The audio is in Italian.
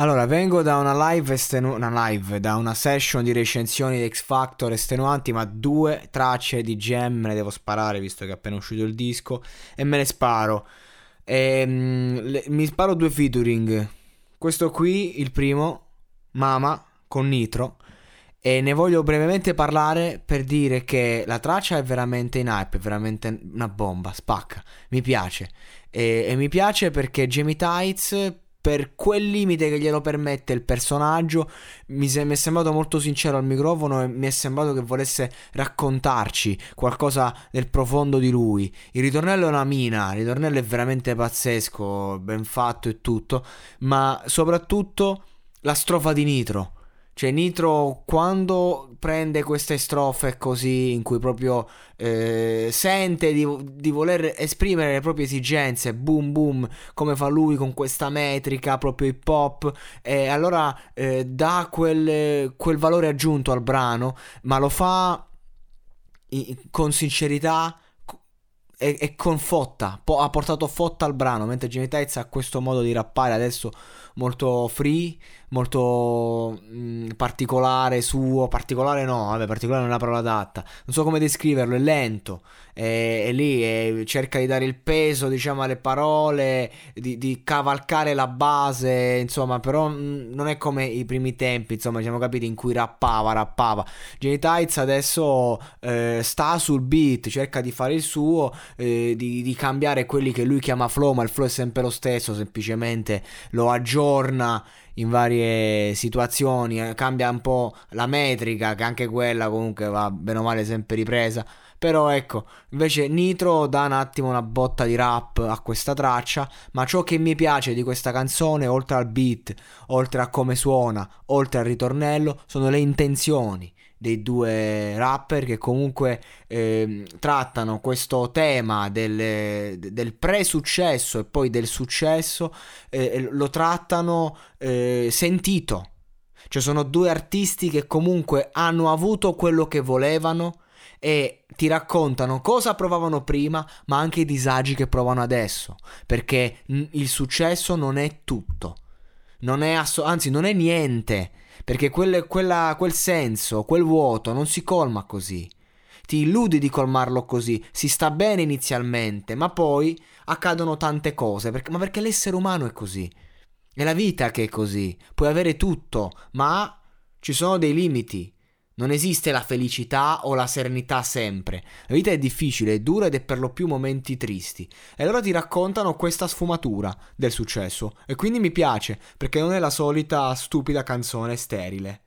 Allora, vengo da una live, estenu- una live, da una session di recensioni di X Factor estenuanti, ma due tracce di gem me le devo sparare visto che è appena uscito il disco e me le sparo. E, mm, le- mi sparo due featuring. Questo qui, il primo, Mama con Nitro. E ne voglio brevemente parlare per dire che la traccia è veramente in hype, è veramente una bomba, spacca, mi piace. E, e mi piace perché Jamie Tights, per quel limite che glielo permette il personaggio, mi, se- mi è sembrato molto sincero al microfono e mi è sembrato che volesse raccontarci qualcosa del profondo di lui. Il ritornello è una mina, il ritornello è veramente pazzesco, ben fatto e tutto, ma soprattutto la strofa di Nitro. Cioè Nitro quando prende queste strofe così in cui proprio eh, sente di, di voler esprimere le proprie esigenze, boom boom, come fa lui con questa metrica proprio hip hop, e allora eh, dà quel, quel valore aggiunto al brano, ma lo fa con sincerità e, e con fotta, Po- ha portato fotta al brano, mentre Jimmy Tights ha questo modo di rappare adesso molto free, molto mh, particolare suo, particolare no, vabbè, particolare non è la parola adatta, non so come descriverlo, è lento, è, è lì, è- cerca di dare il peso, diciamo, alle parole, di, di cavalcare la base, insomma, però mh, non è come i primi tempi, insomma, siamo capiti in cui rappava, rappava. Jay Tights adesso eh, sta sul beat, cerca di fare il suo, eh, di, di cambiare quelli che lui chiama flow, ma il flow è sempre lo stesso, semplicemente lo aggiorna in varie situazioni, eh, cambia un po' la metrica, che anche quella comunque va bene o male sempre ripresa. Però ecco, invece Nitro dà un attimo una botta di rap a questa traccia, ma ciò che mi piace di questa canzone, oltre al beat, oltre a come suona, oltre al ritornello, sono le intenzioni dei due rapper che comunque ehm, trattano questo tema del, del pre-successo e poi del successo, eh, lo trattano eh, sentito. Cioè sono due artisti che comunque hanno avuto quello che volevano e ti raccontano cosa provavano prima, ma anche i disagi che provano adesso, perché il successo non è tutto. Non è asso- anzi, non è niente. Perché quel, quella- quel senso, quel vuoto non si colma così. Ti illudi di colmarlo così, si sta bene inizialmente, ma poi accadono tante cose. perché- ma perché l'essere umano è così. È la vita che è così. Puoi avere tutto, ma ci sono dei limiti. Non esiste la felicità o la serenità sempre. La vita è difficile, è dura ed è per lo più momenti tristi. E allora ti raccontano questa sfumatura del successo. E quindi mi piace, perché non è la solita stupida canzone sterile.